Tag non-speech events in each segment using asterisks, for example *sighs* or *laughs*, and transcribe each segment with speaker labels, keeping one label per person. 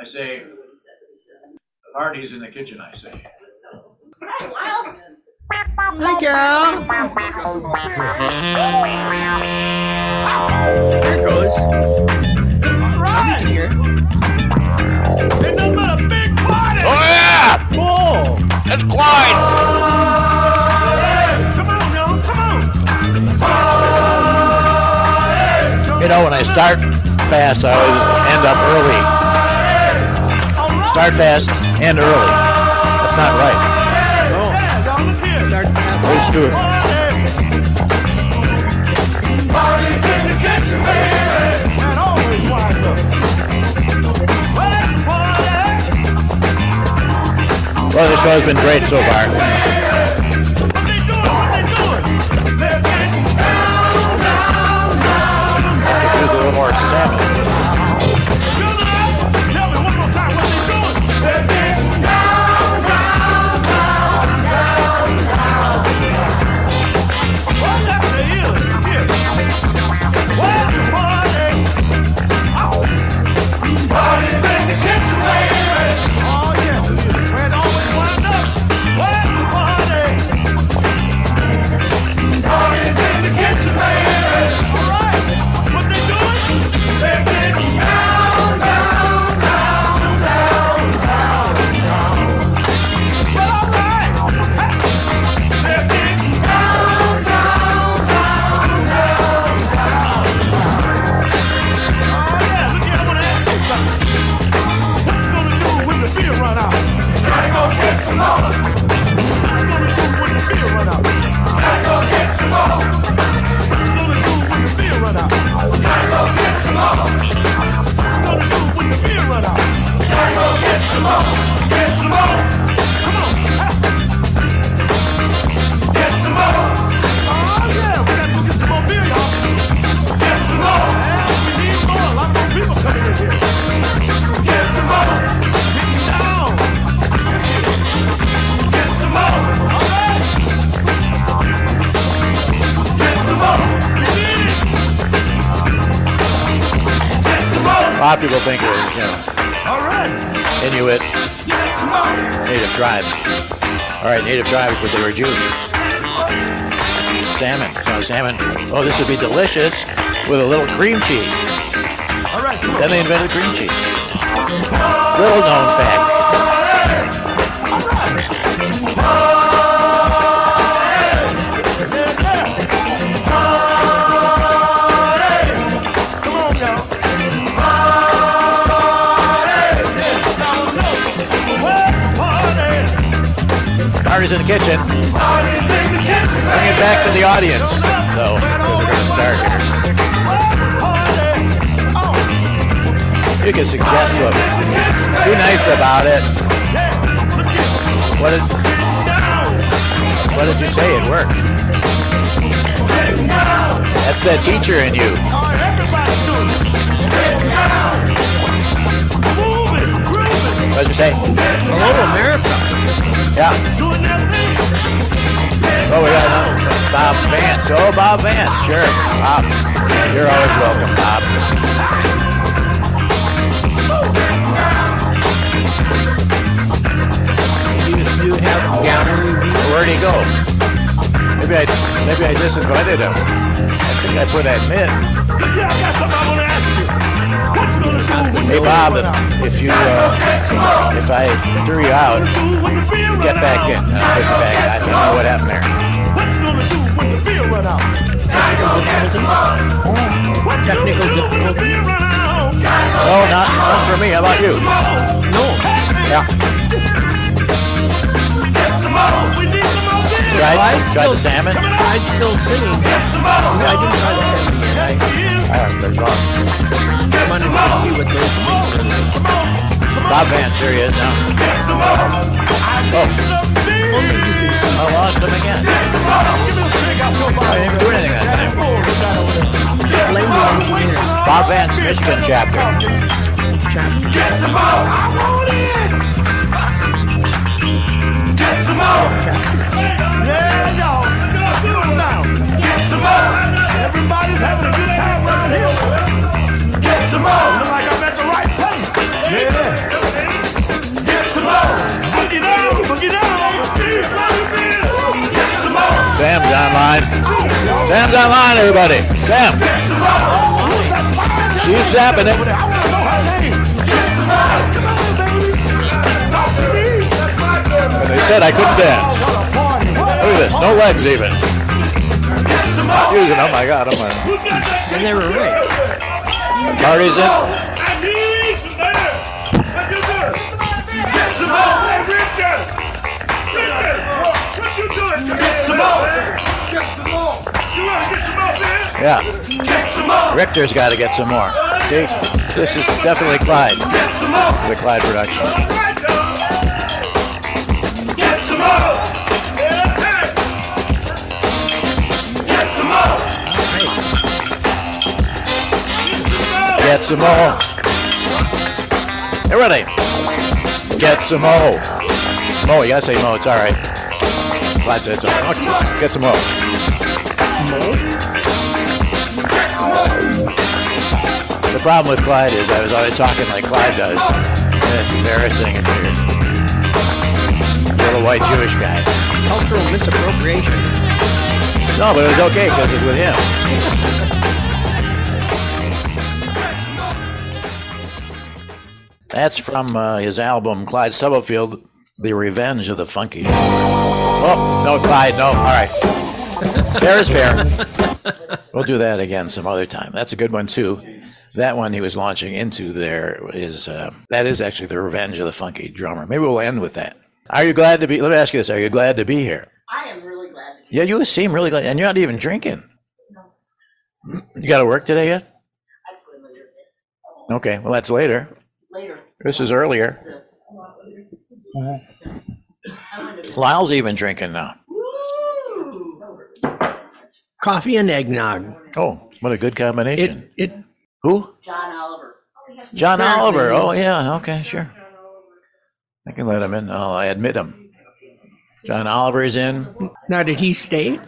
Speaker 1: I say, the party's in the kitchen, I say.
Speaker 2: Hi, Carol. There it goes.
Speaker 3: All right.
Speaker 2: Here.
Speaker 3: Ain't nothing but a big party.
Speaker 4: Oh yeah!
Speaker 2: Cool.
Speaker 4: That's Clyde!
Speaker 3: Come on, y'all. Come on.
Speaker 1: You know, when I start fast, I always end up early. Start fast, and early. That's not right.
Speaker 2: Fast.
Speaker 1: Always do it.
Speaker 3: The. Well,
Speaker 1: this show has been great so far. With a little cream cheese. Then they invented cream cheese. Little known fact. Party's in the kitchen. Bring it back to the audience, though, because we're going to start here. You can suggest to him. Be nice about it. What did, what did you say? It worked. That's that teacher in you. What did you say?
Speaker 2: Hello, America.
Speaker 1: Yeah. Oh, we got another Bob Vance. Oh, Bob Vance. Sure. Bob. You're always welcome, Bob.
Speaker 2: You, you have gallery view.
Speaker 1: Where'd he go? Maybe I maybe I disinvited him. I think I put that in.
Speaker 3: Yeah, I got something I want to ask you. What you gonna do when
Speaker 1: Hey
Speaker 3: the
Speaker 1: Bob,
Speaker 3: beer
Speaker 1: if,
Speaker 3: run out?
Speaker 1: if you uh, if I threw you out,
Speaker 3: you gonna do when the beer
Speaker 1: get back in. I'll put you back. I don't know what happened there.
Speaker 3: What you gonna do when the beer run out?
Speaker 2: Technical
Speaker 3: gonna do when the
Speaker 2: difficulty.
Speaker 3: beer run out?
Speaker 1: No, not, not for me. How about you?
Speaker 2: No.
Speaker 1: Yeah.
Speaker 3: Some more. We need some more beer.
Speaker 1: Tried,
Speaker 2: I'd
Speaker 1: tried
Speaker 2: still-
Speaker 1: the salmon?
Speaker 2: I'm still singing.
Speaker 3: Get some more.
Speaker 2: No, I didn't try the salmon yet. I
Speaker 1: I haven't been wrong.
Speaker 2: wanted to see what those were.
Speaker 1: Bob Vance, here he is now.
Speaker 3: Get some more.
Speaker 1: Oh,
Speaker 2: Only you can see.
Speaker 1: I lost him again.
Speaker 3: Get some more. Give me a drink out your
Speaker 1: I didn't do anything that time.
Speaker 2: Blame the engineer.
Speaker 1: Bob Vance, Michigan chapter.
Speaker 2: Chapter.
Speaker 3: Get some more. I want it. Get some more. Yeah, y'all. Do it now. Get some more. Everybody's having a good time around here. Get some more. Look like I'm at the right place. Yeah.
Speaker 1: Get some more. Boogie down, boogie down.
Speaker 5: Get some more. Sam's online. Sam's online, everybody. Sam. Get some more. She's zapping it. Get some more.
Speaker 1: And they said I couldn't dance. Look at this. No legs even. Not Using. Oh my God. I'm gonna.
Speaker 6: And they were right.
Speaker 1: Party's in.
Speaker 5: I need some dance. What you doing? Get some more. Hey, Richard. Richard, what you doing? Get some more. Get some more. You want to get some more, man?
Speaker 1: Yeah.
Speaker 5: Get some more.
Speaker 1: Richter's got to get some more. See, this is definitely Clyde.
Speaker 5: Get some more.
Speaker 1: The Clyde production.
Speaker 5: Get some more. Hey,
Speaker 1: ready? Get some more. Mo, you gotta say Mo. It's all right. Clyde said it's all right. Okay, Get some more. The problem with Clyde is I was always talking like Clyde does, and it's embarrassing if you're a little white Jewish guy.
Speaker 6: Cultural misappropriation.
Speaker 1: No, but it was okay because it was with him. That's from uh, his album Clyde Stubblefield, The Revenge of the Funky. Oh, no, Clyde, no. All right. *laughs* Fair is fair. We'll do that again some other time. That's a good one, too. That one he was launching into there is, uh, that is actually The Revenge of the Funky Drummer. Maybe we'll end with that. Are you glad to be, let me ask you this. Are you glad to be here?
Speaker 7: I am really glad to be
Speaker 1: Yeah, you seem really glad, and you're not even drinking. You got to work today yet?
Speaker 7: actually later.
Speaker 1: Okay, well, that's later.
Speaker 7: Later.
Speaker 1: This is earlier.
Speaker 7: This.
Speaker 1: Lyle's even drinking now.
Speaker 6: Coffee and eggnog.
Speaker 1: Oh, what a good combination.
Speaker 6: It it
Speaker 1: Who?
Speaker 7: John Oliver.
Speaker 1: John Oliver. Oh, yeah. Okay, sure. I can let him in. Oh, I admit him. John Oliver is in.
Speaker 6: now did he stay?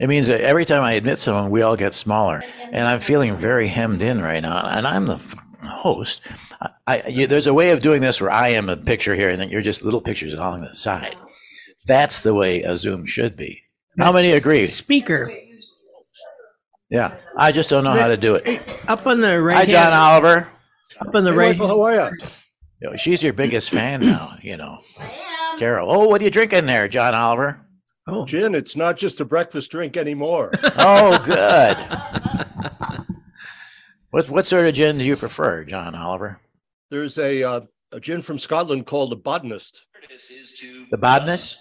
Speaker 1: It means that every time I admit someone, we all get smaller. And I'm feeling very hemmed in right now. And I'm the f- host. I, I, you, there's a way of doing this where I am a picture here and then you're just little pictures along the side. That's the way a Zoom should be. How many agree?
Speaker 6: Speaker
Speaker 1: Yeah. I just don't know how to do it.
Speaker 6: up on the right.
Speaker 1: Hi, John Oliver.
Speaker 6: Up on the right.
Speaker 8: Michael, how are you?
Speaker 1: You know, she's your biggest fan now, you know.
Speaker 7: I am.
Speaker 1: Carol. Oh, what are you drinking there, John Oliver?
Speaker 6: Oh,
Speaker 8: Gin, it's not just a breakfast drink anymore.
Speaker 1: Oh, good. *laughs* what what sort of gin do you prefer, John Oliver?
Speaker 8: There's a, uh, a gin from Scotland called the Botanist.
Speaker 1: The Bodness?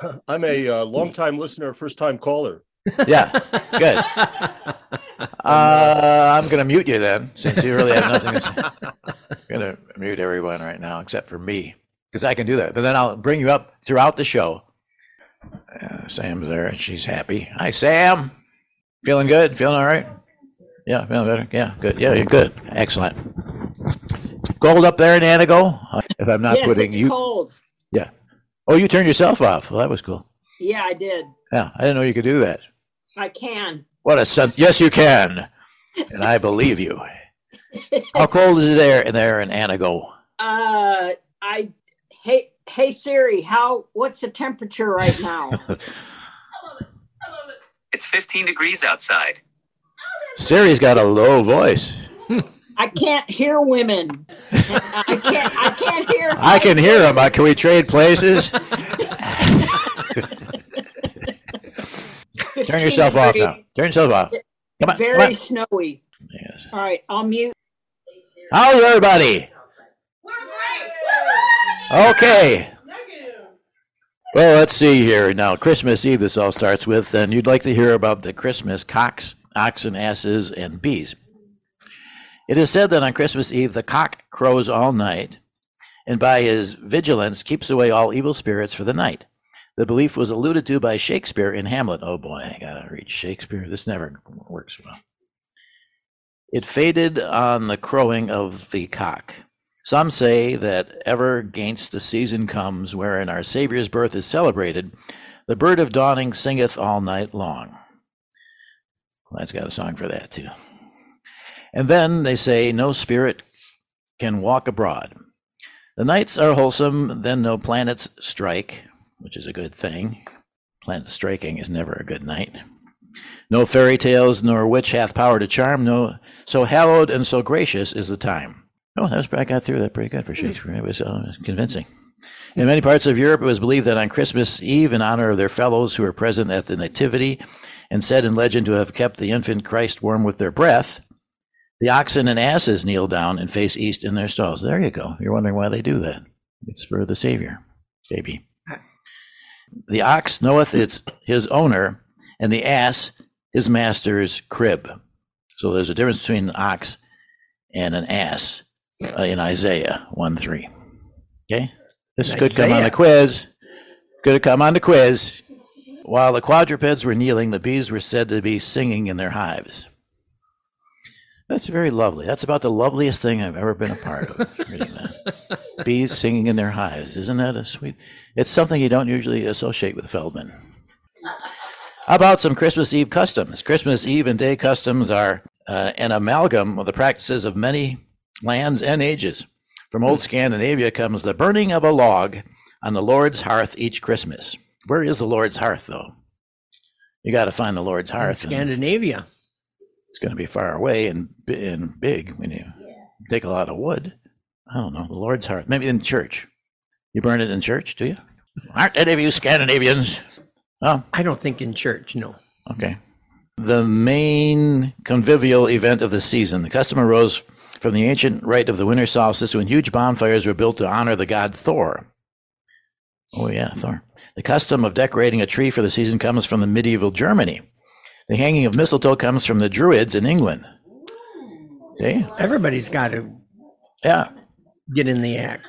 Speaker 1: *laughs*
Speaker 8: I'm a uh, longtime listener, first time caller.
Speaker 1: Yeah, good. Uh, I'm going to mute you then, since you really have nothing to say. I'm going to mute everyone right now, except for me, because I can do that. But then I'll bring you up throughout the show. Uh, Sam's there, and she's happy. Hi, Sam. Feeling good? Feeling all right? Yeah, feeling better. Yeah, good. Yeah, you're good. Excellent. Cold up there in Anago? If I'm not
Speaker 7: yes,
Speaker 1: putting
Speaker 7: it's
Speaker 1: you.
Speaker 7: cold.
Speaker 1: Yeah. Oh, you turned yourself off. Well, that was cool.
Speaker 7: Yeah, I did.
Speaker 1: Yeah, I didn't know you could do that.
Speaker 7: I can.
Speaker 1: What a sen- yes, you can, and I believe you. How cold is it there in there in Anago?
Speaker 7: Uh, I hey hey Siri, how what's the temperature right now? *laughs*
Speaker 9: It's 15 degrees outside.
Speaker 1: Siri's got a low voice.
Speaker 7: I can't hear women. I can't. I can't hear. *laughs*
Speaker 1: I can hear them. Uh, can we trade places?
Speaker 7: 15 *laughs*
Speaker 1: Turn yourself off now. Turn yourself off. Come on.
Speaker 7: Very
Speaker 1: Come on.
Speaker 7: snowy.
Speaker 1: Yes.
Speaker 7: All right, I'll mute.
Speaker 1: How's everybody? Okay. Well, let's see here. Now, Christmas Eve, this all starts with, and you'd like to hear about the Christmas cocks, oxen, asses, and bees. It is said that on Christmas Eve, the cock crows all night, and by his vigilance keeps away all evil spirits for the night. The belief was alluded to by Shakespeare in Hamlet. Oh boy, I gotta read Shakespeare. This never works well. It faded on the crowing of the cock. Some say that ever against the season comes wherein our Saviour's birth is celebrated, the bird of dawning singeth all night long. That's got a song for that too. And then they say no spirit can walk abroad. The nights are wholesome, then no planets strike, which is a good thing. Planet striking is never a good night. No fairy tales, nor witch hath power to charm. No, so hallowed and so gracious is the time. Oh, that was I got through that pretty good for Shakespeare. It was uh, convincing. In many parts of Europe, it was believed that on Christmas Eve, in honor of their fellows who were present at the Nativity, and said in legend to have kept the infant Christ warm with their breath, the oxen and asses kneel down and face east in their stalls. There you go. You're wondering why they do that. It's for the Savior, baby. The ox knoweth its his owner, and the ass his master's crib. So there's a difference between an ox and an ass uh, in Isaiah 1 3. Okay? This is could come on the quiz. Could come on the quiz. While the quadrupeds were kneeling, the bees were said to be singing in their hives. That's very lovely. That's about the loveliest thing I've ever been a part of. *laughs* reading that. Bees singing in their hives. Isn't that a sweet? It's something you don't usually associate with Feldman. How about some Christmas Eve customs? Christmas Eve and day customs are uh, an amalgam of the practices of many lands and ages. From old Scandinavia comes the burning of a log on the Lord's hearth each Christmas. Where is the Lord's hearth, though? You got to find the Lord's
Speaker 6: In
Speaker 1: hearth. and
Speaker 6: Scandinavia.
Speaker 1: It's going to be far away and, and big when you take a lot of wood. I don't know. The Lord's hearth. Maybe in church. You burn it in church, do you? Aren't any of you Scandinavians? Oh,
Speaker 6: I don't think in church, no.
Speaker 1: Okay. The main convivial event of the season. The custom arose from the ancient rite of the winter solstice when huge bonfires were built to honor the god Thor. Oh, yeah, Thor. The custom of decorating a tree for the season comes from the medieval Germany. The hanging of mistletoe comes from the Druids in England. See?
Speaker 6: Everybody's got to
Speaker 1: Yeah.
Speaker 6: get in the act.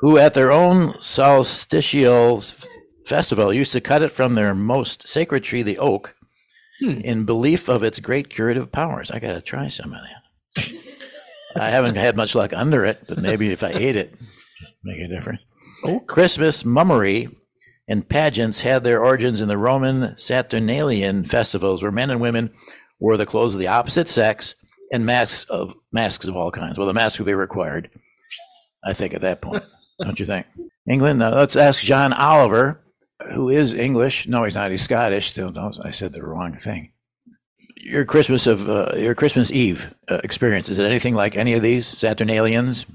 Speaker 1: who at their own solstitial f- festival used to cut it from their most sacred tree, the oak,
Speaker 6: Hmm.
Speaker 1: in belief of its great curative powers. I got to try some of that. I haven't had much luck under it, but maybe if I ate it, make a difference.
Speaker 6: Oak?
Speaker 1: Christmas mummery and pageants had their origins in the Roman Saturnalian festivals, where men and women wore the clothes of the opposite sex and masks of masks of all kinds. Well, the mask would be required, I think, at that point. *laughs* Don't you think? England. Now let's ask John Oliver, who is English. No, he's not. He's Scottish. Still, no, I said the wrong thing. Your Christmas of uh, your Christmas Eve uh, experience is it anything like any of these Saturnalians?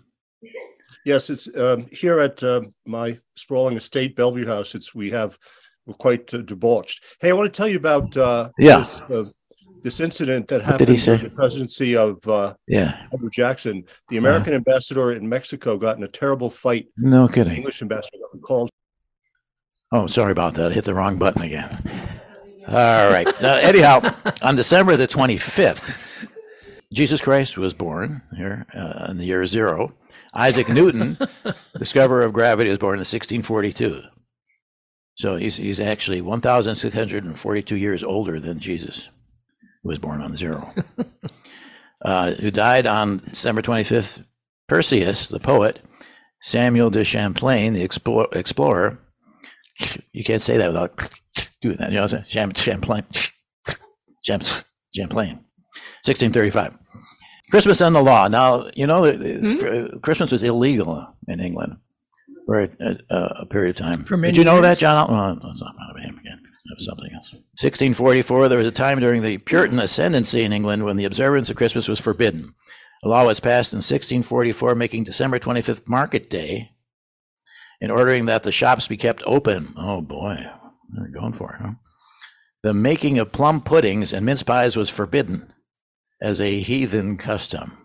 Speaker 8: Yes, it's um, here at uh, my sprawling estate, Bellevue House. It's we have we're quite uh, debauched. Hey, I want to tell you about uh,
Speaker 1: Yeah.
Speaker 8: this, uh, this incident that happened in the presidency of uh,
Speaker 1: Yeah,
Speaker 8: Andrew Jackson. The American ambassador in Mexico got in a terrible fight.
Speaker 1: no
Speaker 8: The
Speaker 1: kidding.
Speaker 8: English ambassador got called.
Speaker 1: Oh, sorry about that. I hit the wrong button again. All right. Uh, anyhow, *laughs* on December the 25th, Jesus Christ was born here uh, in the year zero. Isaac Newton, discoverer of gravity, was born in 1642. So he's, he's actually 1,642 years older than Jesus, who was born on zero. *laughs* Uh, who died on December 25th, Perseus, the poet, Samuel de Champlain, the explore, explorer, you can't say that without doing that. You know what I'm saying? Cham- Champlain. Cham- Champlain. 1635. Christmas and the law. Now, you know, it's- hmm? uh, Christmas was illegal in England for a, a, a period of time.
Speaker 6: For
Speaker 1: Did you know that. John? Oh, well, that's not about him again. That was something else. 1644, there was a time during the Puritan ascendancy in England when the observance of Christmas was forbidden. A law was passed in 1644 making December 25th market day and ordering that the shops be kept open. Oh boy, they're going for it, huh? The making of plum puddings and mince pies was forbidden as a heathen custom.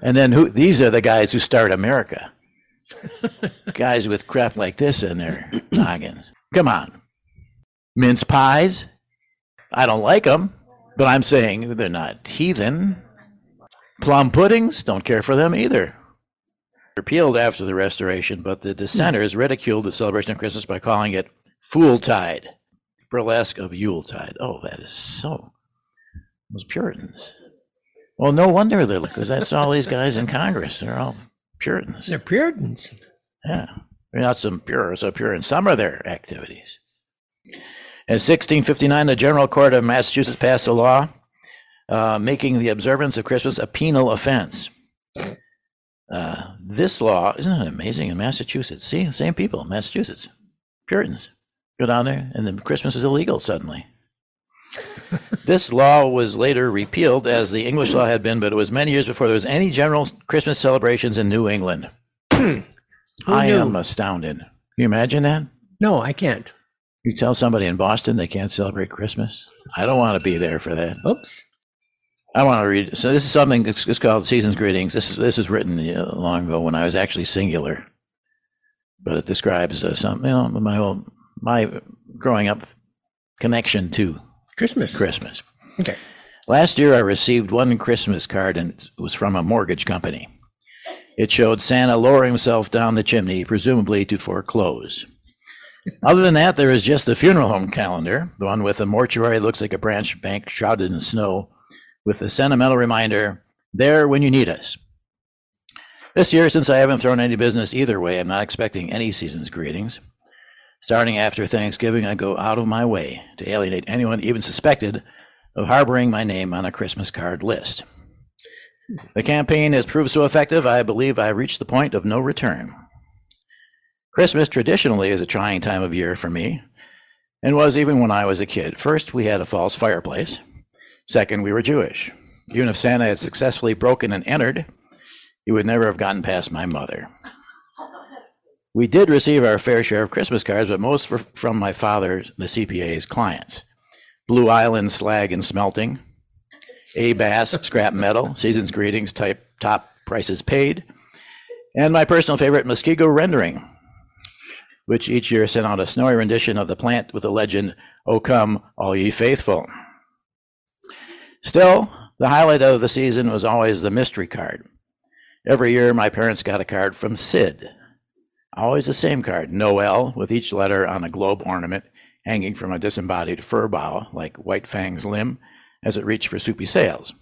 Speaker 1: And then who these are the guys who start America. *laughs* guys with crap like this in their noggins. Come on. Mince pies? I don't like them, but I'm saying they're not heathen. Plum puddings? Don't care for them either repealed after the restoration, but the dissenters ridiculed the celebration of Christmas by calling it Fooltide, burlesque of Yuletide. Oh, that is so. Those Puritans. Well, no wonder they're because that's all these guys in Congress. They're all Puritans.
Speaker 6: They're Puritans.
Speaker 1: Yeah, they're not some pure, so pure in some of their activities. In 1659, the General Court of Massachusetts passed a law uh, making the observance of Christmas a penal offense. Uh, this law, isn't it amazing in Massachusetts? See, same people, Massachusetts, Puritans. Go down there, and then Christmas is illegal suddenly. This law was later repealed as the English law had been, but it was many years before there was any general Christmas celebrations in New England. *clears throat* I am astounded. Can you imagine that?
Speaker 6: No, I can't.
Speaker 1: You tell somebody in Boston they can't celebrate Christmas? I don't want to be there for that.
Speaker 6: Oops.
Speaker 1: I want to read. So this is something. It's, it's called Season's Greetings. This is this was written long ago when I was actually singular, but it describes uh, some you know my whole my growing up connection to
Speaker 6: Christmas.
Speaker 1: Christmas.
Speaker 6: Okay.
Speaker 1: Last year, I received one Christmas card, and it was from a mortgage company. It showed Santa lowering himself down the chimney, presumably to foreclose. Other than that, there is just the funeral home calendar, the one with the mortuary looks like a branch bank shrouded in snow, with the sentimental reminder, there when you need us. This year, since I haven't thrown any business either way, I'm not expecting any season's greetings. Starting after Thanksgiving, I go out of my way to alienate anyone even suspected of harboring my name on a Christmas card list. The campaign has proved so effective, I believe I've reached the point of no return. Christmas traditionally is a trying time of year for me, and was even when I was a kid. First, we had a false fireplace. Second, we were Jewish. Even if Santa had successfully broken and entered, he would never have gotten past my mother. We did receive our fair share of Christmas cards, but most were from my father, the CPA's clients. Blue Island Slag and Smelting, A Bass *laughs* Scrap Metal, Season's Greetings Type Top Prices Paid, and my personal favorite, Muskego Rendering, which each year sent out a snowy rendition of the plant with the legend, O come, all ye faithful. Still, the highlight of the season was always the mystery card. Every year, my parents got a card from Sid. Always the same card, Noel, with each letter on a globe ornament hanging from a disembodied fir bough, like White Fang's limb, as it reached for Soupy Sales.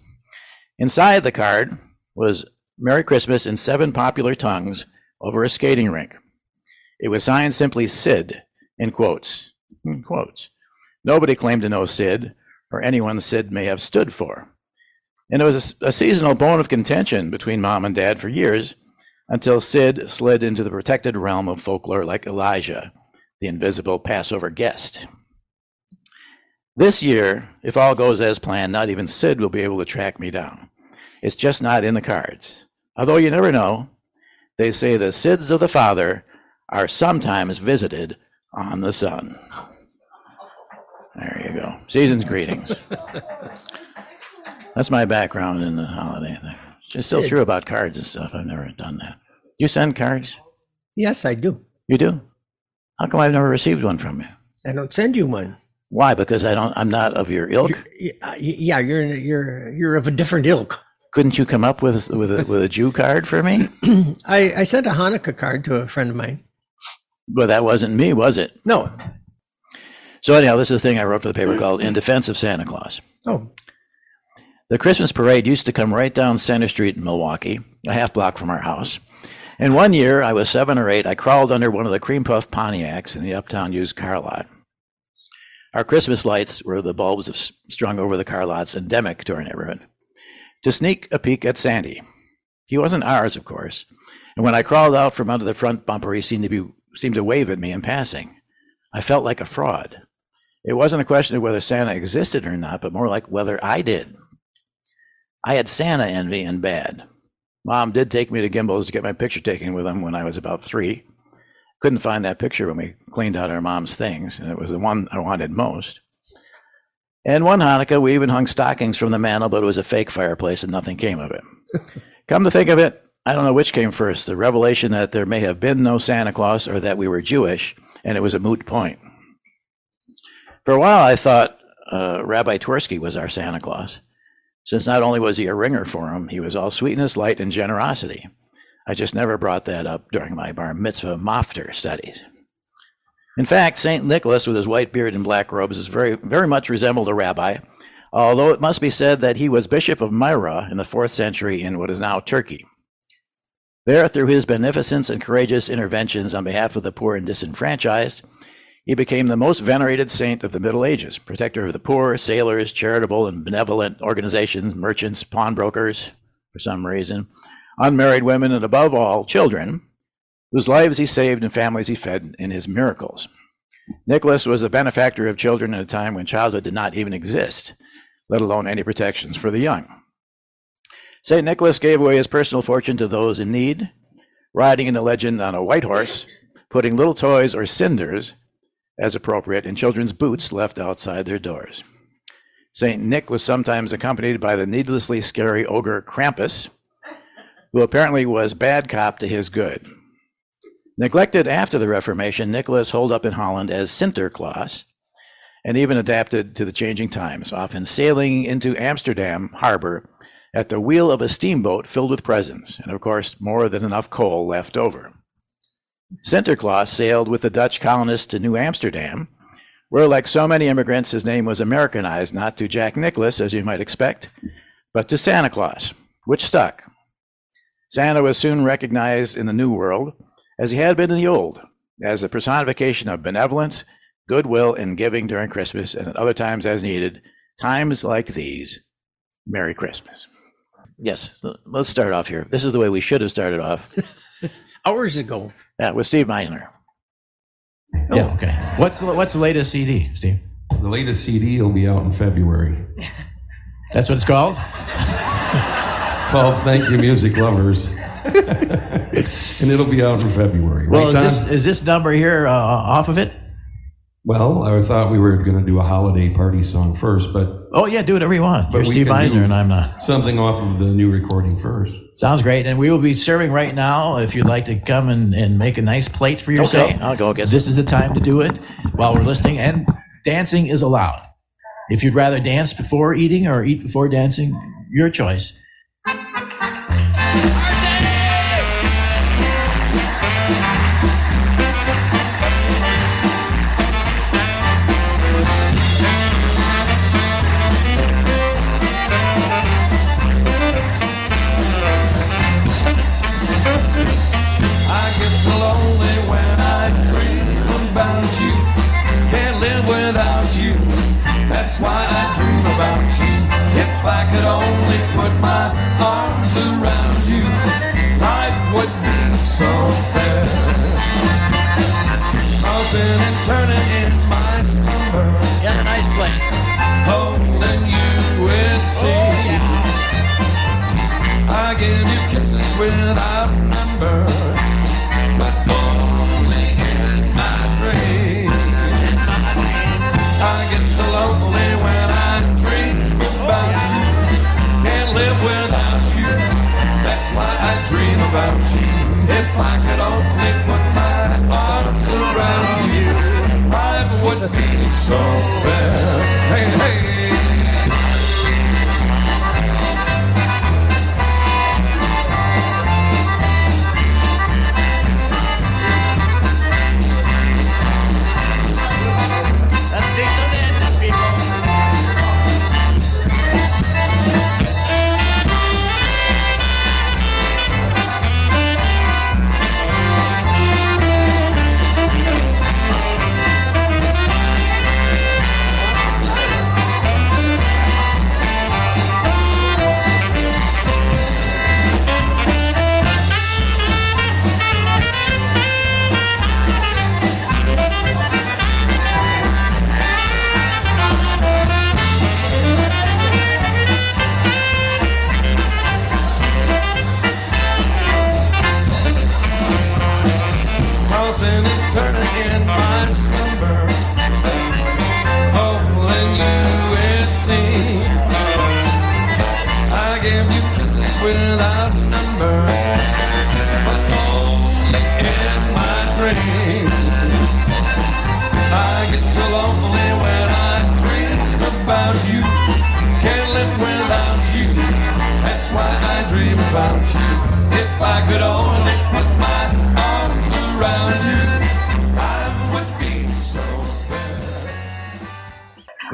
Speaker 1: Inside the card was Merry Christmas in seven popular tongues over a skating rink. It was signed simply Sid, in quotes. In quotes. Nobody claimed to know Sid or anyone Sid may have stood for. And it was a, a seasonal bone of contention between mom and dad for years until Sid slid into the protected realm of folklore like Elijah, the invisible Passover guest. This year, if all goes as planned, not even Sid will be able to track me down. It's just not in the cards. Although you never know, they say the Sids of the Father are sometimes visited on the Son. There you go. Season's greetings. *laughs* That's my background in the holiday thing. It's still true about cards and stuff. I've never done that. You send cards?
Speaker 6: Yes, I do.
Speaker 1: You do? How come I've never received one from you?
Speaker 6: I don't send you one.
Speaker 1: Why? Because I don't. I'm not of your ilk.
Speaker 6: Y- uh, Yeah, you're you're you're of a different ilk.
Speaker 1: Couldn't you come up with with a, with a Jew card for me? *clears throat*
Speaker 6: I, I sent a Hanukkah card to a friend of mine.
Speaker 1: But that wasn't me, was it?
Speaker 6: No.
Speaker 1: So anyhow, this is a thing I wrote for the paper called "In Defense of Santa Claus."
Speaker 6: Oh,
Speaker 1: The Christmas parade used to come right down Center Street in Milwaukee, a half block from our house. And one year, I was seven or eight. I crawled under one of the cream puff Pontiacs in the uptown used car lot. Our Christmas lights were the bulbs strung over the car lots endemic to our neighborhood. To sneak a peek at Sandy. He wasn't ours, of course. And when I crawled out from under the front bumper, he seemed to be seemed to wave at me in passing. I felt like a fraud. It wasn't a question of whether Santa existed or not, but more like whether I did. I had Santa envy and bad. Mom did take me to Gimbel's to get my picture taken with him when I was about three. Couldn't find that picture when we cleaned out our mom's things, and it was the one I wanted most. And one Hanukkah, we even hung stockings from the mantel, but it was a fake fireplace and nothing came of it. *laughs* Come to think of it, I don't know which came first the revelation that there may have been no Santa Claus or that we were Jewish, and it was a moot point. For a while, I thought uh, Rabbi Twersky was our Santa Claus since not only was he a ringer for him, he was all sweetness, light, and generosity. I just never brought that up during my bar mitzvah maftir studies. In fact, St. Nicholas, with his white beard and black robes, is very, very much resembled a rabbi, although it must be said that he was bishop of Myra in the fourth century in what is now Turkey. There, through his beneficence and courageous interventions on behalf of the poor and disenfranchised, he became the most venerated saint of the Middle Ages, protector of the poor, sailors, charitable and benevolent organizations, merchants, pawnbrokers, for some reason, unmarried women, and above all, children, whose lives he saved and families he fed in his miracles. Nicholas was a benefactor of children at a time when childhood did not even exist, let alone any protections for the young. St. Nicholas gave away his personal fortune to those in need, riding in the legend on a white horse, putting little toys or cinders, as appropriate, in children's boots left outside their doors. St. Nick was sometimes accompanied by the needlessly scary ogre Krampus, who apparently was bad cop to his good. Neglected after the Reformation, Nicholas holed up in Holland as Sinterklaas and even adapted to the changing times, often sailing into Amsterdam harbor at the wheel of a steamboat filled with presents, and of course, more than enough coal left over. Sinterklaas sailed with the Dutch colonists to New Amsterdam, where, like so many immigrants, his name was Americanized not to Jack Nicholas, as you might expect, but to Santa Claus, which stuck. Santa was soon recognized in the New World, as he had been in the Old, as a personification of benevolence, goodwill, and giving during Christmas and at other times as needed. Times like these. Merry Christmas. Yes, let's start off here. This is the way we should have started off. *laughs*
Speaker 6: Hours ago.
Speaker 1: Yeah, with Steve Meisner.
Speaker 10: Yeah, okay.
Speaker 1: What's the, what's the latest CD, Steve?
Speaker 10: The latest CD will be out in February. *laughs*
Speaker 1: That's what it's called?
Speaker 10: It's called Thank You Music Lovers. *laughs* and it'll be out in February.
Speaker 1: Well,
Speaker 10: Right,
Speaker 1: is this is this number here uh, off of it?
Speaker 10: Well, I thought we were going to do a holiday party song first, but
Speaker 1: Oh yeah, do whatever you want.
Speaker 10: But
Speaker 1: You're Steve
Speaker 10: can
Speaker 1: Meisner, and I'm not.
Speaker 10: something off of the new recording first.
Speaker 1: Sounds great. And we will be serving right now. If you'd like to come and, and make a nice plate for yourself,
Speaker 6: Okay, I'll go get
Speaker 1: This is the time to do it while we're listening. And dancing is allowed. If you'd rather dance before eating or eat before dancing, your choice.
Speaker 5: Put my arms around you, life would be so fair. Tossing and turning in my slumber,
Speaker 6: Yeah, nice plate.
Speaker 5: holding you with see. Oh, I give you kisses without be so fair. Hey, hey.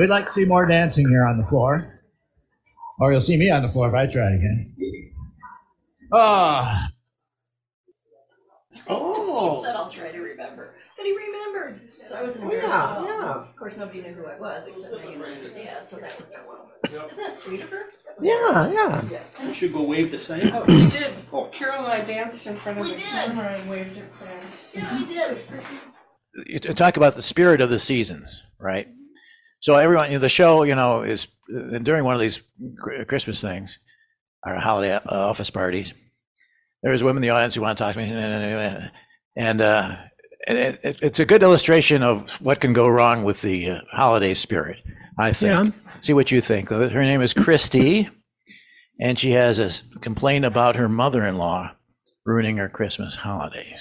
Speaker 1: We'd like to see more dancing here on the floor. Or you'll see me on the floor if I try again. Ah, Oh!
Speaker 11: He said I'll try to remember, but he remembered. So I was embarrassed.
Speaker 6: Yeah,
Speaker 11: as well.
Speaker 6: yeah.
Speaker 11: Of course, nobody knew who I was except Megan Yeah, her dad, so that worked out well. Isn't that sweet of her?
Speaker 6: Yeah, yeah.
Speaker 11: Yeah.
Speaker 12: You should go wave the sign.
Speaker 2: Oh, we did. Oh, Carol and I danced in front of the camera and waved it saying.
Speaker 11: Yeah, we did.
Speaker 1: you talk about the spirit of the seasons, right? So everyone, you know, the show, you know, is uh, during one of these Christmas things or holiday uh, office parties. There's women in the audience who want to talk to me, and uh, it, it, it's a good illustration of what can go wrong with the uh, holiday spirit. I think. See what you think. Her name is Christy, and she has a complaint about her mother-in-law ruining her Christmas holidays.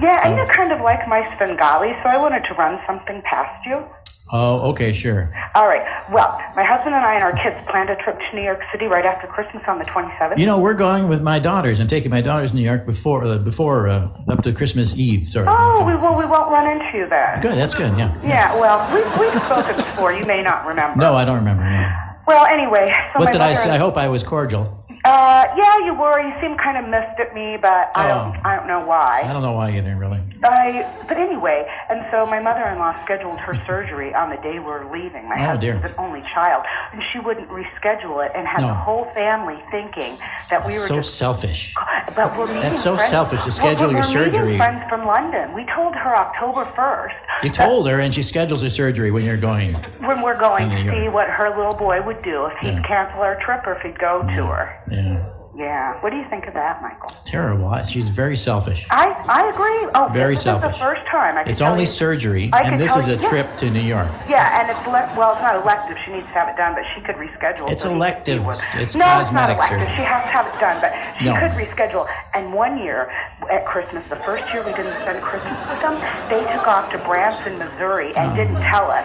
Speaker 12: Yeah, and you kind of like my Svengali, so I wanted to run something past you.
Speaker 6: Oh, okay, sure.
Speaker 12: All right. Well, my husband and I and our kids planned a trip to New York City right after Christmas on the 27th.
Speaker 6: You know, we're going with my daughters. I'm taking my daughters to New York before, uh, before uh, up to Christmas Eve. Sorry.
Speaker 12: oh, we, well, we won't run into you then.
Speaker 6: Good. That's good. Yeah.
Speaker 12: Yeah, well, we've, we've spoken before. You may not remember.
Speaker 6: No, I don't remember. no.
Speaker 12: Well, anyway. So
Speaker 6: What did I say? I hope I was cordial.
Speaker 12: Uh, yeah, you were. You seemed kind of missed at me, but I don't.
Speaker 6: Oh.
Speaker 12: I don't know why.
Speaker 6: I don't know why either, really.
Speaker 12: I, but anyway, and so my mother-in-law scheduled her surgery on the day we're leaving. My
Speaker 6: Oh,
Speaker 12: husband's
Speaker 6: dear.
Speaker 12: an only child, and she wouldn't reschedule it, and had
Speaker 6: No.
Speaker 12: the whole family thinking that we were
Speaker 6: So
Speaker 12: just.
Speaker 6: selfish.
Speaker 12: But we're meeting
Speaker 6: That's so
Speaker 12: friends-
Speaker 6: selfish to schedule
Speaker 12: but
Speaker 6: your
Speaker 12: we're meeting
Speaker 6: surgery.
Speaker 12: friends from London. We told her October first
Speaker 6: You told her, and she schedules her surgery when you're going.
Speaker 12: when we're going to see what her little boy would do if he'd
Speaker 6: Yeah.
Speaker 12: cancel our trip or if he'd go to her.
Speaker 6: Yeah.
Speaker 12: Yeah. What do you think of that, Michael?
Speaker 6: Terrible. She's very selfish.
Speaker 12: I I agree. Oh,
Speaker 6: Very
Speaker 12: this
Speaker 6: selfish.
Speaker 12: is the first time. I
Speaker 6: It's only
Speaker 12: you-
Speaker 6: surgery,
Speaker 12: I
Speaker 6: and this is a trip to New York.
Speaker 12: Yeah, and it's le- well, it's not elective. She needs to have it done, but she could reschedule. It.
Speaker 6: It's
Speaker 12: so
Speaker 6: elective. It's
Speaker 12: no,
Speaker 6: cosmetic
Speaker 12: it's not elective.
Speaker 6: surgery.
Speaker 12: She has to have it done, but she
Speaker 6: No.
Speaker 12: could reschedule. And one year at Christmas, the first year we didn't spend Christmas with them, they took off to Branson, Missouri, and didn't tell us.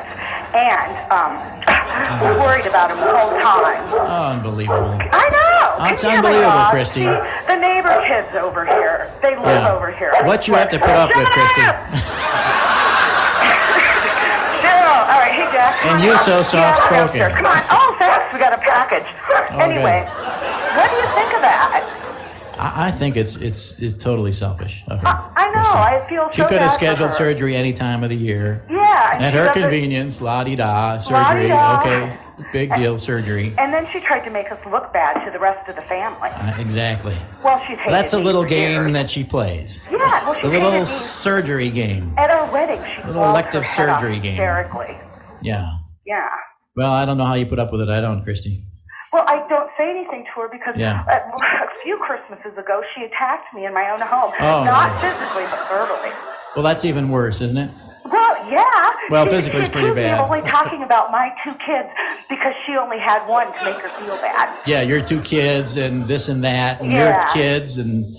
Speaker 12: And um, we worried about them the whole time.
Speaker 6: Oh, unbelievable.
Speaker 12: I know.
Speaker 6: That's
Speaker 12: Can you hear
Speaker 6: unbelievable,
Speaker 12: dog?
Speaker 6: Christy.
Speaker 12: See, the neighbor kids over here, they live
Speaker 6: Yeah.
Speaker 12: over here.
Speaker 6: What you have to put up with, Christy. *laughs*
Speaker 12: all right, hey Jack.
Speaker 6: And
Speaker 12: on
Speaker 6: you
Speaker 12: up.
Speaker 6: so soft-spoken.
Speaker 12: Come on. Oh, thanks. We got a package. *laughs*
Speaker 6: Oh,
Speaker 12: anyway, what do you think of that?
Speaker 6: I, I think it's it's it's totally selfish of her.
Speaker 12: I know. I feel
Speaker 6: She
Speaker 12: so
Speaker 6: could have scheduled surgery any time of the year.
Speaker 12: Yeah.
Speaker 6: At her convenience, la di da, surgery.
Speaker 12: La-di-da.
Speaker 6: Okay, big deal, surgery.
Speaker 12: And then she tried to make us look bad to the rest of the family.
Speaker 6: Uh, exactly.
Speaker 12: Well, she's
Speaker 6: That's a little game
Speaker 12: years.
Speaker 6: that she plays.
Speaker 12: Yeah, well,
Speaker 6: The little surgery game.
Speaker 12: At our wedding, she
Speaker 6: Little elective
Speaker 12: her head off
Speaker 6: surgery game.
Speaker 12: hysterically.
Speaker 6: Yeah.
Speaker 12: Yeah.
Speaker 6: Well, I don't know how you put up with it. I don't, Christy.
Speaker 12: Well, I don't say anything to her because
Speaker 6: Yeah.
Speaker 12: uh, *laughs* a few Christmases ago she attacked me in my own home.
Speaker 6: Oh.
Speaker 12: Not physically, but verbally.
Speaker 6: Well, that's even worse, isn't it?
Speaker 12: Well, yeah.
Speaker 6: Well,
Speaker 12: she,
Speaker 6: physically it's pretty
Speaker 12: accused me of
Speaker 6: bad.
Speaker 12: only *laughs* talking about my two kids because she only had one to make her feel bad.
Speaker 6: Yeah, your two kids and this and that, and
Speaker 12: Yeah.
Speaker 6: your kids and, and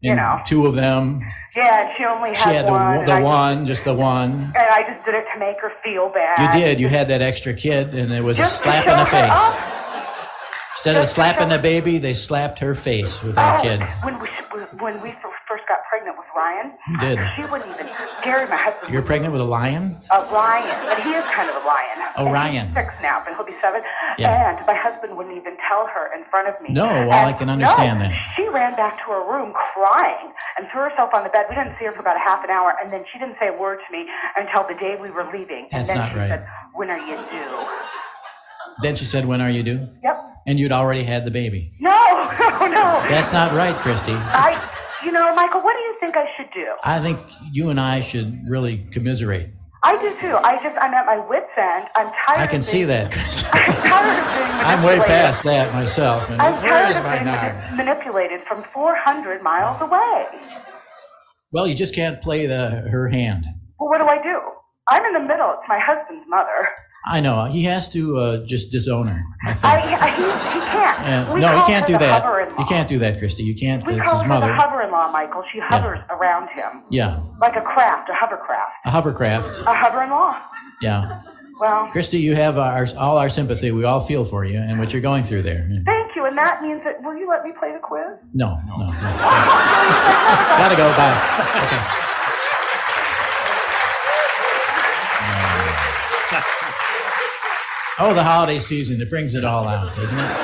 Speaker 12: You know.
Speaker 6: two of them.
Speaker 12: Yeah, she only had,
Speaker 6: She had the,
Speaker 12: one. and
Speaker 6: the one, just the one.
Speaker 12: And I just did it to make her feel bad.
Speaker 6: You did. You had that extra kid, and it was a
Speaker 12: Just to
Speaker 6: slap in the face.
Speaker 12: up.
Speaker 6: Instead of slapping the baby, they slapped her face with that
Speaker 12: Oh,
Speaker 6: kid.
Speaker 12: When we when we first got pregnant with Ryan,
Speaker 6: You did.
Speaker 12: she wouldn't even. Gary, my husband,
Speaker 6: You're pregnant with a lion?
Speaker 12: a Ryan, but he is kind of a lion.
Speaker 6: Oh,
Speaker 12: And
Speaker 6: Ryan.
Speaker 12: He's six now, but he'll be seven.
Speaker 6: Yeah.
Speaker 12: And my husband wouldn't even tell her in front of me.
Speaker 6: No, well,
Speaker 12: And
Speaker 6: I can understand
Speaker 12: no,
Speaker 6: that.
Speaker 12: She ran back to her room crying and threw herself on the bed. We didn't see her for about a half an hour, and then she didn't say a word to me until the day we were leaving.
Speaker 6: That's
Speaker 12: and then
Speaker 6: not
Speaker 12: she
Speaker 6: right.
Speaker 12: said, "When are you due?"
Speaker 6: Then she said, When are you due?
Speaker 12: Yep.
Speaker 6: And you'd already had the baby.
Speaker 12: No, *laughs* no, no.
Speaker 6: That's not right, Christy.
Speaker 12: I, you know, Michael, what do you think I should do?
Speaker 6: I think you and I should really commiserate.
Speaker 12: I do too. I just, I'm at my wit's end. I'm tired.
Speaker 6: I can
Speaker 12: of
Speaker 6: see that. *laughs*
Speaker 12: I'm tired of being manipulated.
Speaker 6: I'm way past that myself. And
Speaker 12: I'm tired of being mani- manipulated from 400 miles away.
Speaker 6: Well, you just can't play the her hand.
Speaker 12: Well, what do I do? I'm in the middle. It's my husband's mother.
Speaker 6: I know. He has to uh, just disown her. I think.
Speaker 12: I, I he, he can't.
Speaker 6: Yeah. No, you can't do that. You can't do that, Christy. You can't.
Speaker 12: We
Speaker 6: it's
Speaker 12: call
Speaker 6: his
Speaker 12: her
Speaker 6: mother.
Speaker 12: the hover-in-law, Michael. She hovers around him
Speaker 6: Yeah,
Speaker 12: like a craft, a hovercraft,
Speaker 6: a hovercraft.
Speaker 12: a hover-in-law.
Speaker 6: Yeah,
Speaker 12: Well,
Speaker 6: Christy, you have our all our sympathy. We all feel for you and what you're going through there.
Speaker 12: thank you. And that means that. Will you let me play the quiz?
Speaker 6: No, no, no. Gotta go. Bye. Okay. Oh, the holiday season, it brings it all out, doesn't it?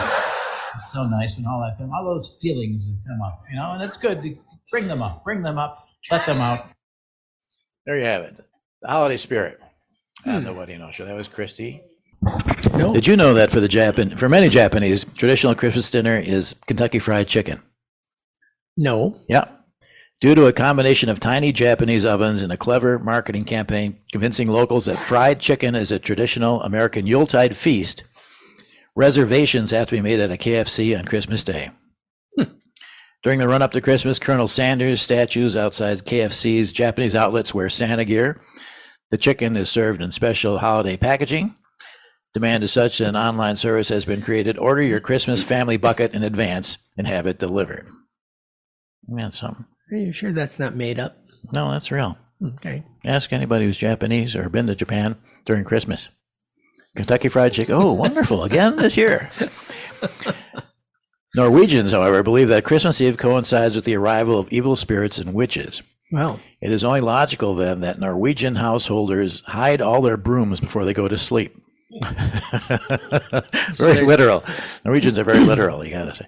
Speaker 6: It's so nice when all that come, all those feelings that come up, you know, and it's good to bring them up, bring them up, let them out.
Speaker 1: There you have it. The holiday spirit. On the wedding show. That was Christy.
Speaker 6: No.
Speaker 1: Did you know that for the Japan for many Japanese, traditional Christmas dinner is Kentucky Fried Chicken?
Speaker 2: No.
Speaker 1: Yeah. Due to a combination of tiny Japanese ovens and a clever marketing campaign convincing locals that fried chicken is a traditional American Yuletide feast, reservations have to be made at a KFC on Christmas Day. Hmm. During the run up to Christmas, Colonel Sanders statues outside KFC's Japanese outlets wear Santa gear. The chicken is served in special holiday packaging. Demand is such that an online service has been created. Order your Christmas family bucket in advance and have it delivered. Man, something.
Speaker 2: Are you sure that's not made up?
Speaker 1: No, that's real.
Speaker 2: Okay.
Speaker 1: Ask anybody who's Japanese or been to Japan during Christmas. Kentucky Fried Chicken. Oh, wonderful. Again this year. *laughs* Norwegians, however, believe that Christmas Eve coincides with the arrival of evil spirits and witches.
Speaker 2: Well,
Speaker 1: It is only logical then that Norwegian householders hide all their brooms before they go to sleep. *laughs* *laughs* very literal. Norwegians are very literal, you gotta say.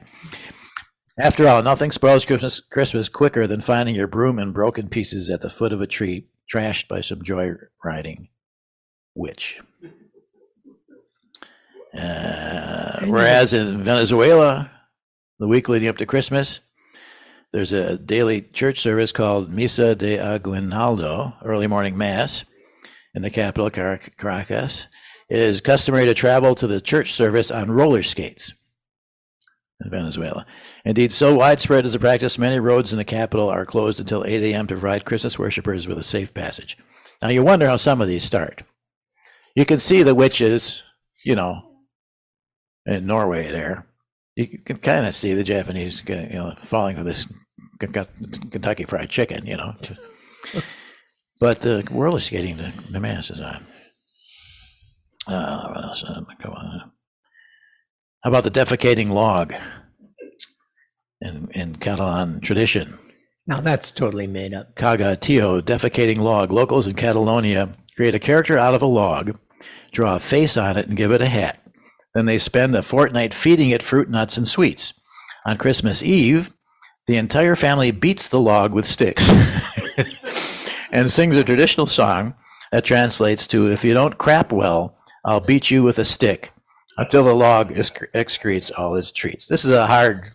Speaker 1: After all, nothing spoils Christmas, Christmas quicker than finding your broom in broken pieces at the foot of a tree, trashed by some joyriding witch. Uh, whereas in Venezuela, the week leading up to Christmas, there's a daily church service called Misa de Aguinaldo, early morning mass, in the capital, Car- Caracas. It is customary to travel to the church service on roller skates in Venezuela. Indeed, so widespread is the practice, many roads in the capital are closed until 8 a.m. to provide Christmas worshippers with a safe passage. Now, you wonder how some of these start. You can see the witches, you know, in Norway there. You can kind of see the Japanese, you know, falling for this Kentucky Fried Chicken, you know. But the roller skating, the, the mass is on. Uh, what else? Go on. How about the defecating log in, in Catalan tradition?
Speaker 2: now that's totally made up.
Speaker 1: Caga Tio, defecating log. Locals in Catalonia create a character out of a log, draw a face on it, and give it a hat. Then they spend a fortnight feeding it fruit, nuts, and sweets. On Christmas Eve, the entire family beats the log with sticks *laughs* and sings a traditional song that translates to If you don't crap well, I'll beat you with a stick until the log excretes all its treats. This is a hard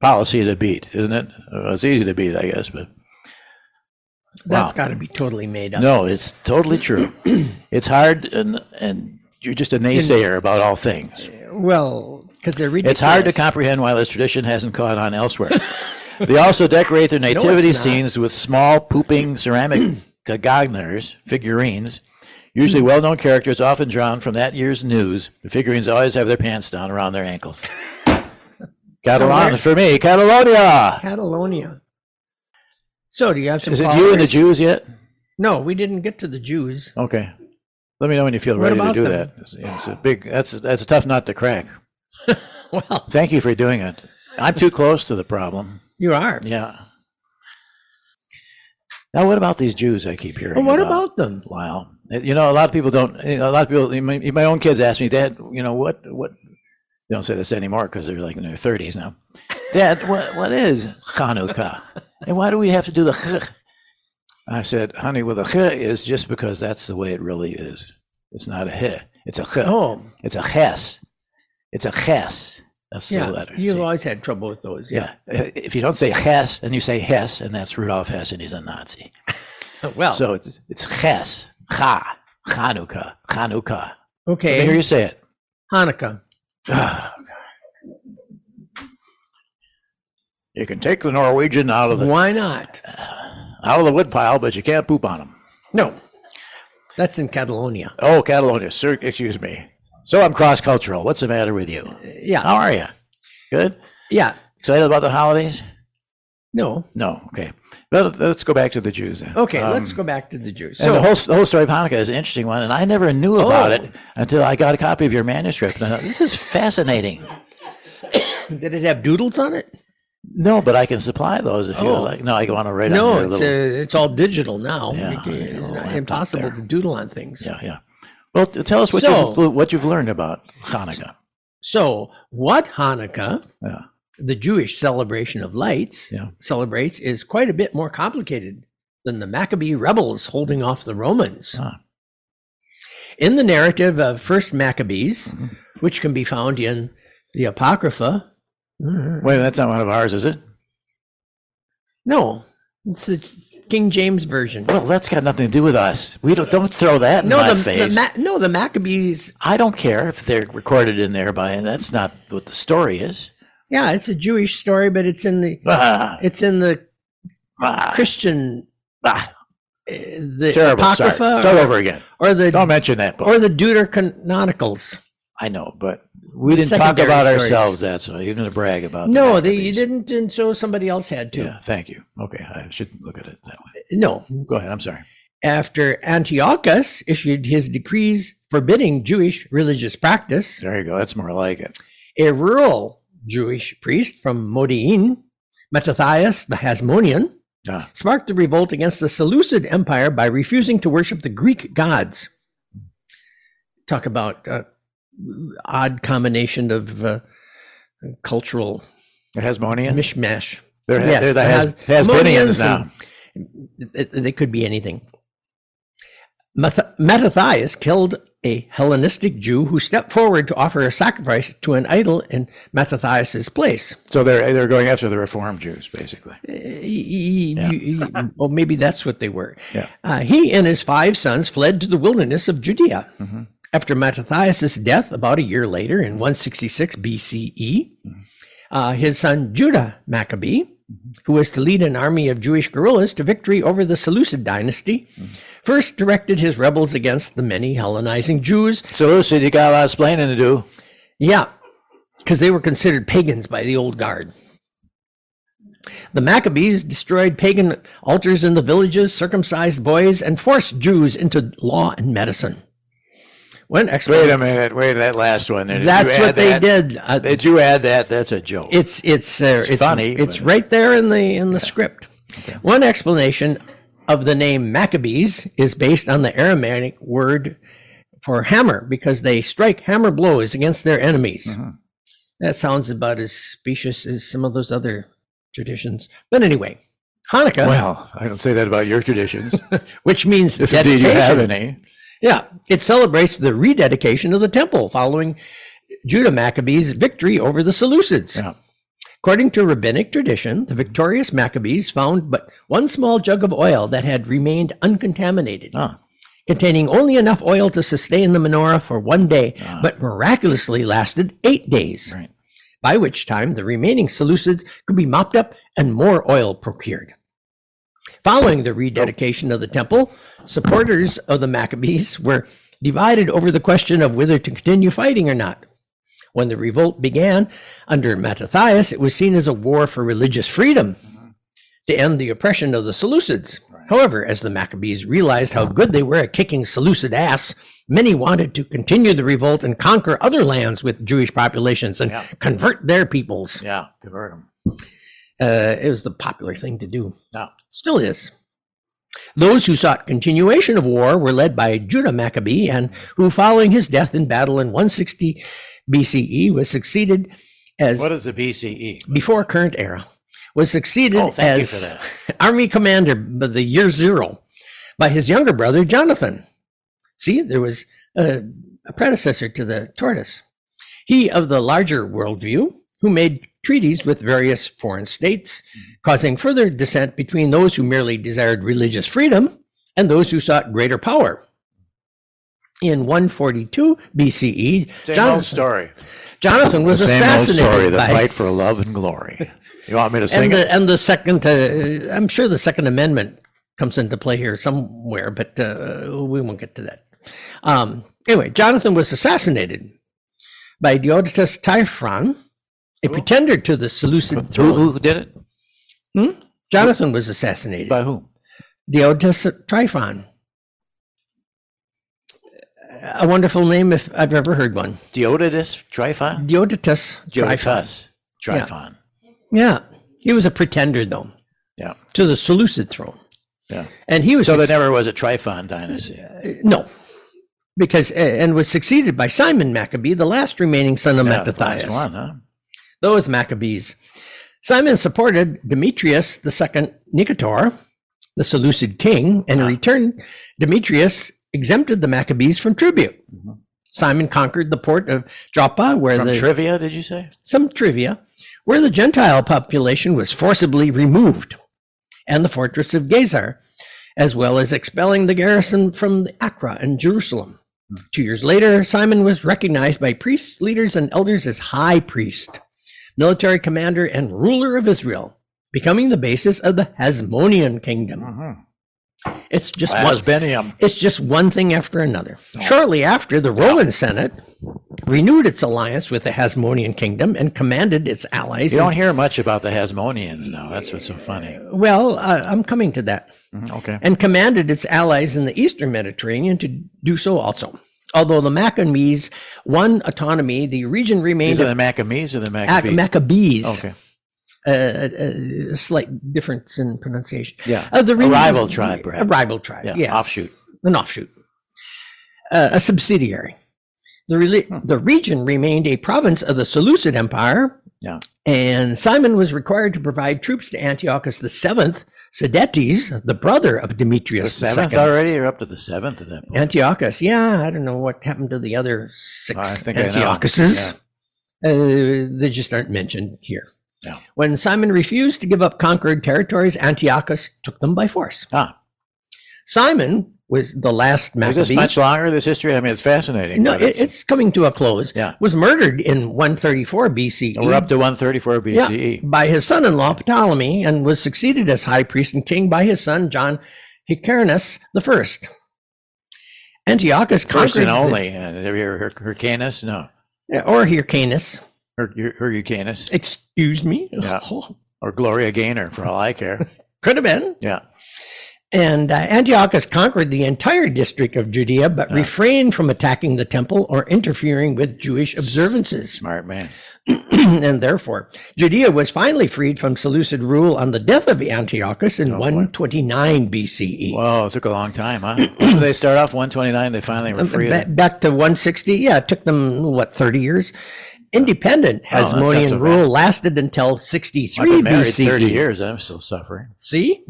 Speaker 1: policy to beat, isn't it? Well, it's easy to beat, I guess, but
Speaker 2: That's
Speaker 1: Wow.
Speaker 2: got to be totally made up.
Speaker 1: no, it's totally true. *clears throat* it's hard, and and you're just a naysayer about all things.
Speaker 2: Well, because they're ridiculous.
Speaker 1: It's hard to comprehend why this tradition hasn't caught on elsewhere. *laughs* they also decorate their nativity
Speaker 2: not.
Speaker 1: scenes with small pooping ceramic *clears throat* caganers, figurines, usually well-known characters, often drawn from that year's news. The figurines always have their pants down around their ankles. *laughs* Catalan for me, Catalonia.
Speaker 2: Catalonia. So, do you have some?
Speaker 1: Is it you and the? Jews yet?
Speaker 2: No, we didn't get to the Jews.
Speaker 1: Okay. Let me know when you feel
Speaker 2: What
Speaker 1: ready to
Speaker 2: about
Speaker 1: do
Speaker 2: them?
Speaker 1: that. It's, it's a big. That's that's a tough nut to crack. *laughs*
Speaker 2: Well,
Speaker 1: Thank you for doing it. I'm too close to the problem.
Speaker 2: you are.
Speaker 1: Yeah. Now, what about these Jews I keep hearing?
Speaker 2: Well, what about them?
Speaker 1: Wow. You know, a lot of people don't. You know, a lot of people. My, my own kids ask me, Dad. You know what? What? They don't say this anymore because they're like in their thirties now. *laughs* Dad, what what is Hanukkah? And why do we have to do the? ch? I said, honey, well, the ch is just because that's the way it really is. It's not a h. It's a ch.
Speaker 2: Oh,
Speaker 1: It's a ches. It's a ches. That's
Speaker 2: yeah.
Speaker 1: the letter.
Speaker 2: You've
Speaker 1: See?
Speaker 2: always had trouble with those.
Speaker 1: Yeah. Uh, If you don't say Hess and you say Hess, and that's Rudolf Hess, and he's a Nazi. *laughs*
Speaker 2: Well,
Speaker 1: So it's it's Hess, Ha, Hanukkah, Hanukkah. Let me hear you say it.
Speaker 2: Hanukkah.
Speaker 1: Ah, You can take the Norwegian out of the
Speaker 2: Why not? *sighs*
Speaker 1: out of the woodpile, but you can't poop on them.
Speaker 2: No, that's in Catalonia.
Speaker 1: Oh, Catalonia, sir, excuse me. So I'm cross cultural. What's the matter with you?
Speaker 2: Yeah,
Speaker 1: How are you? Good.
Speaker 2: yeah.
Speaker 1: Excited about the holidays?
Speaker 2: No.
Speaker 1: No. Okay. Well, let's go back to the Jews then.
Speaker 2: Okay,
Speaker 1: Um,
Speaker 2: let's go back to the Jews.
Speaker 1: And
Speaker 2: So,
Speaker 1: the whole the whole story of Hanukkah is an interesting one, and I never knew about
Speaker 2: Oh.
Speaker 1: it until I got a copy of your manuscript. And I thought, this is fascinating. *coughs*
Speaker 2: did it have doodles on it?
Speaker 1: No, but I can supply those if you
Speaker 2: Oh.
Speaker 1: like. No, I want to write on
Speaker 2: No,
Speaker 1: a
Speaker 2: it's,
Speaker 1: little.
Speaker 2: uh, it's all digital now.
Speaker 1: Yeah,
Speaker 2: You can- it's
Speaker 1: know,
Speaker 2: not impossible to doodle on things.
Speaker 1: yeah, yeah. Well, t- tell us what
Speaker 2: So-
Speaker 1: you've what you've learned about Hanukkah.
Speaker 2: So, what Hanukkah,
Speaker 1: Yeah.
Speaker 2: The Jewish celebration of lights,
Speaker 1: Yeah.
Speaker 2: celebrates is quite a bit more complicated than the Maccabee rebels holding off the Romans.
Speaker 1: Ah.
Speaker 2: In the narrative of First Maccabees,
Speaker 1: Mm-hmm.
Speaker 2: which can be found in the Apocrypha,
Speaker 1: Wait, that's not one of ours, is it?
Speaker 2: No, it's the King James version.
Speaker 1: Well, that's got nothing to do with us. We don't don't throw that in
Speaker 2: No,
Speaker 1: my
Speaker 2: the, the
Speaker 1: face.
Speaker 2: Ma- no, the Maccabees.
Speaker 1: I don't care if they're recorded in there by. That's not what the story is.
Speaker 2: Yeah, it's a Jewish story, but it's in the
Speaker 1: Ah, *laughs*
Speaker 2: it's in the
Speaker 1: ah,
Speaker 2: Christian
Speaker 1: ah,
Speaker 2: uh, the
Speaker 1: terrible. Start,
Speaker 2: apocrypha
Speaker 1: start
Speaker 2: or,
Speaker 1: over again.
Speaker 2: or the
Speaker 1: Don't mention that book.
Speaker 2: or the Deuterocanonicals.
Speaker 1: I know, but we didn't talk about
Speaker 2: stories.
Speaker 1: ourselves. That's all. You're going to brag about. the
Speaker 2: No, they you didn't, and so somebody else had to.
Speaker 1: Yeah, thank you. Okay, I should look at it that way.
Speaker 2: No,
Speaker 1: Go ahead. I'm sorry.
Speaker 2: after Antiochus issued his decrees forbidding Jewish religious practice,
Speaker 1: There you go. That's more like it.
Speaker 2: a rural Jewish priest from Modi'in, Mattathias the Hasmonean,
Speaker 1: Ah.
Speaker 2: sparked the revolt against the Seleucid Empire by refusing to worship the Greek gods. Talk about uh, odd combination of uh, cultural
Speaker 1: The Hasmonean.
Speaker 2: mishmash.
Speaker 1: They're,
Speaker 2: Yes,
Speaker 1: they're the
Speaker 2: the
Speaker 1: Has,
Speaker 2: Has-
Speaker 1: Hasmoneans now.
Speaker 2: They could be anything. Mattathias killed a Hellenistic Jew who stepped forward to offer a sacrifice to an idol in Mattathias's place.
Speaker 1: So they're they're going after the Reformed Jews, basically.
Speaker 2: He- he- he- well, maybe that's what they were.
Speaker 1: Yeah.
Speaker 2: Uh, he and his five sons fled to the wilderness of Judea.
Speaker 1: Mm-hmm.
Speaker 2: After Mattathias' death, about a year later in 166 BCE,
Speaker 1: Mm-hmm.
Speaker 2: uh, his son Judah Maccabee, who was to lead an army of Jewish guerrillas to victory over the Seleucid dynasty, first directed his rebels against the many Hellenizing Jews.
Speaker 1: So Lucy, you got a lot of explaining to do.
Speaker 2: Yeah, because they were considered pagans by the old guard. The Maccabees destroyed pagan altars in the villages, circumcised boys, and forced Jews into law and medicine.
Speaker 1: Wait a minute. Wait that last one. Did
Speaker 2: that's what they
Speaker 1: that?
Speaker 2: did. Uh,
Speaker 1: Did you add that? That's a joke.
Speaker 2: it's it's uh,
Speaker 1: It's
Speaker 2: it's,
Speaker 1: funny,
Speaker 2: It's right there in the in the script. One explanation of the name Maccabees is based on the Aramaic word for hammer because they strike hammer blows against their enemies.
Speaker 1: Mm-hmm.
Speaker 2: That sounds about as specious as some of those other traditions. But anyway, Hanukkah,
Speaker 1: well, I don't say that about your traditions, *laughs*
Speaker 2: which means
Speaker 1: if indeed you have any.
Speaker 2: Yeah, it celebrates the rededication of the temple following Judah Maccabees' victory over the Seleucids.
Speaker 1: Yeah.
Speaker 2: According to rabbinic tradition, the victorious Maccabees found but one small jug of oil that had remained uncontaminated,
Speaker 1: Ah.
Speaker 2: containing only enough oil to sustain the menorah for one day,
Speaker 1: Ah.
Speaker 2: but miraculously lasted eight days,
Speaker 1: Right.
Speaker 2: by which time the remaining Seleucids could be mopped up and more oil procured. Following the rededication of the temple, supporters of the Maccabees were divided over the question of whether to continue fighting or not. When the revolt began under Mattathias, it was seen as a war for religious freedom to end the oppression of the Seleucids. However, as the Maccabees realized how good they were at kicking Seleucid ass, many wanted to continue the revolt and conquer other lands with Jewish populations and
Speaker 1: Yeah.
Speaker 2: convert their peoples.
Speaker 1: Yeah, convert them.
Speaker 2: Uh, it was the popular thing to do.
Speaker 1: No.
Speaker 2: Still is. Those who sought continuation of war were led by Judah Maccabee, and who, following his death in battle in 160 BCE, was succeeded as
Speaker 1: What is the BCE?
Speaker 2: before current era, was succeeded
Speaker 1: Oh,
Speaker 2: as army commander by the year zero by his younger brother Jonathan. See, there was a, a predecessor to the tortoise. He of the larger worldview, who made treaties with various foreign states, causing further dissent between those who merely desired religious freedom and those who sought greater power. In 142 BCE,
Speaker 1: Same
Speaker 2: Jonathan,
Speaker 1: old story.
Speaker 2: Jonathan was
Speaker 1: the same old
Speaker 2: assassinated
Speaker 1: story. The
Speaker 2: by
Speaker 1: fight for love and glory. You want me to sing
Speaker 2: and
Speaker 1: it?
Speaker 2: the and the second uh, i'm sure the second amendment comes into play here somewhere but uh, we won't get to that um, anyway jonathan was assassinated by deodatus tryphon a pretender to the seleucid throne
Speaker 1: who did it?
Speaker 2: Hmm? jonathan was assassinated
Speaker 1: By whom?
Speaker 2: deodatus tryphon a wonderful name if i've ever heard one
Speaker 1: Deodatus Tryphon?
Speaker 2: deodatus
Speaker 1: Deodatus Tryphon.
Speaker 2: yeah he was a pretender though
Speaker 1: Yeah.
Speaker 2: to the seleucid throne
Speaker 1: Yeah.
Speaker 2: and he was
Speaker 1: So there never was a Tryphon dynasty.
Speaker 2: No, because and was succeeded by Simon Maccabee, the last remaining son of
Speaker 1: Yeah, the
Speaker 2: Mattathias.
Speaker 1: last one, huh?
Speaker 2: Those Maccabees. Simon supported Demetrius II Nicator, the Seleucid king, and in return, Demetrius exempted the Maccabees from tribute. Simon conquered the port of Joppa, where
Speaker 1: Mm-hmm. From
Speaker 2: the
Speaker 1: trivia, did you say?
Speaker 2: some trivia, where the Gentile population was forcibly removed. and the fortress of Gezer, as well as expelling the garrison from Acra and Jerusalem. Two years later, Simon was recognized by priests, leaders, and elders as high priest, military commander, and ruler of Israel, becoming the basis of the Hasmonean kingdom. It's just one, it's just one thing after another. Shortly after, the Roman Senate renewed its alliance with the Hasmonean kingdom and commanded its allies.
Speaker 1: You don't hear much about the Hasmoneans now. That's what's so funny.
Speaker 2: well, uh, I'm coming to that.
Speaker 1: Mhm, Okay.
Speaker 2: and commanded its allies in the eastern Mediterranean to do so also. Although the Maccabees won autonomy, the region remained
Speaker 1: These are the Maccabees or the
Speaker 2: Mac-
Speaker 1: Maccabees?
Speaker 2: Maccabees.
Speaker 1: Okay.
Speaker 2: Uh, a slight difference in pronunciation.
Speaker 1: Yeah.
Speaker 2: Uh, the
Speaker 1: a rival tribe, perhaps.
Speaker 2: A rival tribe.
Speaker 1: Yeah.
Speaker 2: Yeah.
Speaker 1: Offshoot.
Speaker 2: An offshoot. Uh, a subsidiary. The, reli- the region remained a province of the Seleucid Empire,
Speaker 1: Yeah.
Speaker 2: and Simon was required to provide troops to Antiochus VII, Sidetes, the brother of Demetrius The
Speaker 1: seventh
Speaker 2: II.
Speaker 1: already, or up to the seventh at that point?
Speaker 2: Antiochus, yeah, I don't know what happened to the other six
Speaker 1: I think I know.
Speaker 2: Antiochuses. Uh, they just aren't mentioned here.
Speaker 1: Yeah.
Speaker 2: When Simon refused to give up conquered territories, Antiochus took them by force.
Speaker 1: Ah.
Speaker 2: Simon was the last
Speaker 1: Is this much longer, this history? I mean, it's fascinating.
Speaker 2: no,
Speaker 1: but
Speaker 2: it, it's coming to a close.
Speaker 1: Yeah.
Speaker 2: Was murdered in 134 BCE.
Speaker 1: We're up to 134 BCE.
Speaker 2: Yeah, by his son-in-law Ptolemy, and was succeeded as high priest and king by his son John Hyrcanus the first. Antiochus
Speaker 1: First
Speaker 2: conquered
Speaker 1: and
Speaker 2: the-
Speaker 1: only. And have you ever heard Hyrcanus? No.
Speaker 2: or Hyrcanus.
Speaker 1: Hyrcanus.
Speaker 2: Excuse me.
Speaker 1: Yeah. *laughs* Or Gloria Gaynor, for all I care.
Speaker 2: Could have been.
Speaker 1: Yeah.
Speaker 2: And uh, Antiochus conquered the entire district of Judea, but refrained from attacking the temple or interfering with Jewish observances.
Speaker 1: Smart man. *clears throat*
Speaker 2: and therefore, Judea was finally freed from Seleucid rule on the death of Antiochus in 129 BCE.
Speaker 1: Whoa, it took a long time, huh? *clears throat* They start off 129? They finally were free. of
Speaker 2: Ba- back to 160. Yeah, it took them, what, 30 years? Independent
Speaker 1: Oh,
Speaker 2: Hasmonean
Speaker 1: so
Speaker 2: rule lasted until
Speaker 1: I've
Speaker 2: 63
Speaker 1: been married
Speaker 2: BCE.
Speaker 1: 30 years. I'm still suffering.
Speaker 2: See?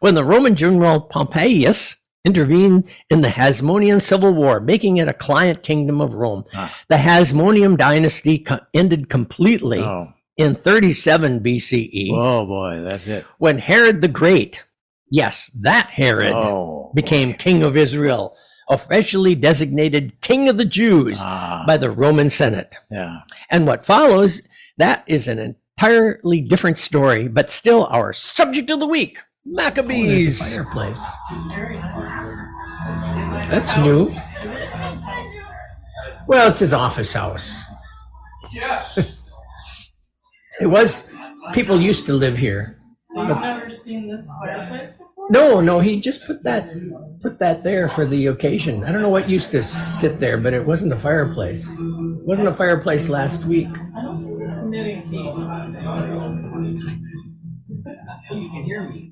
Speaker 2: When the Roman general Pompeius intervened in the Hasmonean Civil War, making it a client kingdom of Rome,
Speaker 1: Ah.
Speaker 2: the Hasmonean dynasty co- ended completely
Speaker 1: Oh.
Speaker 2: in 37 BCE
Speaker 1: Oh, boy. That's it.
Speaker 2: when Herod the Great, yes, that Herod,
Speaker 1: Oh.
Speaker 2: became king of Israel, officially designated king of the Jews
Speaker 1: Ah.
Speaker 2: by the Roman Senate.
Speaker 1: Yeah.
Speaker 2: And what follows, that is an entirely different story, but still our subject of the week Maccabees.
Speaker 6: Oh, fireplace.
Speaker 2: That's new. Well, it's his office house. Yes. *laughs* It was, people used to live here.
Speaker 11: So you've never seen this fireplace before?
Speaker 2: No, no, he just put that put that there for the occasion. I don't know what used to sit there, but it wasn't a fireplace. It wasn't a fireplace last week.
Speaker 11: I don't think it's knitting key.
Speaker 2: You can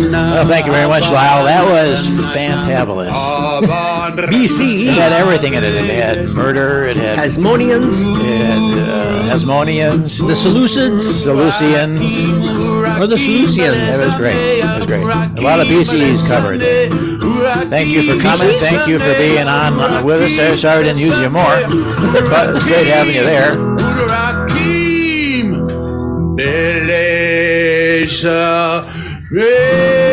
Speaker 1: Well, thank you very much, Lyle. That was fantabulous.
Speaker 2: BCE.
Speaker 1: It had everything in it. It had murder. It had,
Speaker 2: Hasmoneans,
Speaker 1: it had uh, Hasmoneans,
Speaker 2: the Seleucids,
Speaker 1: Seleucians.
Speaker 2: or the Seleucians.
Speaker 1: It was great. It was great. A lot of BCEs covered. Thank you for coming. Thank you for being on uh, with us. there. Sorry I didn't use you more, but it's great having you there.
Speaker 5: Beleza, Vem!